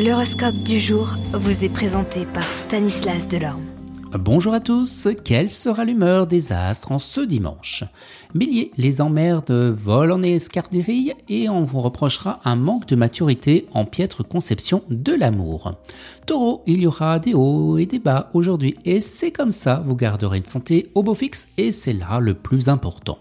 L'horoscope du jour vous est présenté par Stanislas Delorme. Bonjour à tous, quelle sera l'humeur des astres en ce dimanche? Bélier, les emmerdes volent en escarderie et on vous reprochera un manque de maturité en piètre conception de l'amour. Taureau, il y aura des hauts et des bas aujourd'hui et c'est comme ça, vous garderez une santé au beau fixe et c'est là le plus important.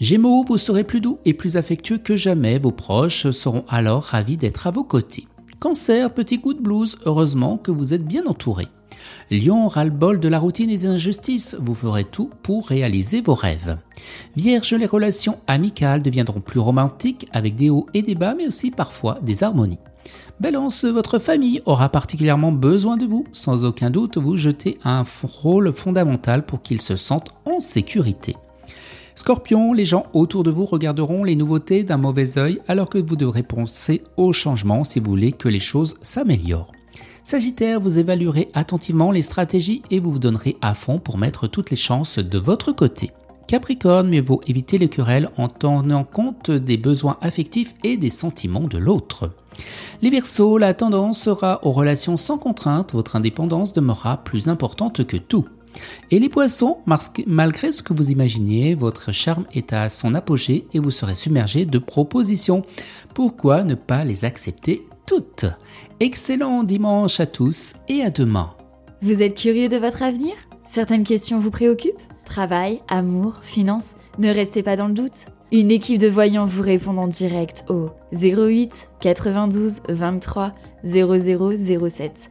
Gémeaux, vous serez plus doux et plus affectueux que jamais, vos proches seront alors ravis d'être à vos côtés. Cancer, petit coup de blues, heureusement que vous êtes bien entouré. Lion aura le bol de la routine et des injustices, vous ferez tout pour réaliser vos rêves. Vierge, les relations amicales deviendront plus romantiques avec des hauts et des bas, mais aussi parfois des harmonies. Balance, votre famille aura particulièrement besoin de vous. Sans aucun doute, vous jetez un rôle fondamental pour qu'ils se sentent en sécurité. Scorpion, les gens autour de vous regarderont les nouveautés d'un mauvais œil alors que vous devrez penser au changement si vous voulez que les choses s'améliorent. Sagittaire, vous évaluerez attentivement les stratégies et vous vous donnerez à fond pour mettre toutes les chances de votre côté. Capricorne, mieux vaut éviter les querelles en tenant compte des besoins affectifs et des sentiments de l'autre. Les Verseaux, la tendance sera aux relations sans contrainte, votre indépendance demeurera plus importante que tout. Et les poissons, malgré ce que vous imaginiez, votre charme est à son apogée et vous serez submergé de propositions. Pourquoi ne pas les accepter toutes? Excellent dimanche à tous et à demain. Vous êtes curieux de votre avenir? Certaines questions vous préoccupent? Travail, amour, finances? Ne restez pas dans le doute. Une équipe de voyants vous répond en direct au 08 92 23 0007.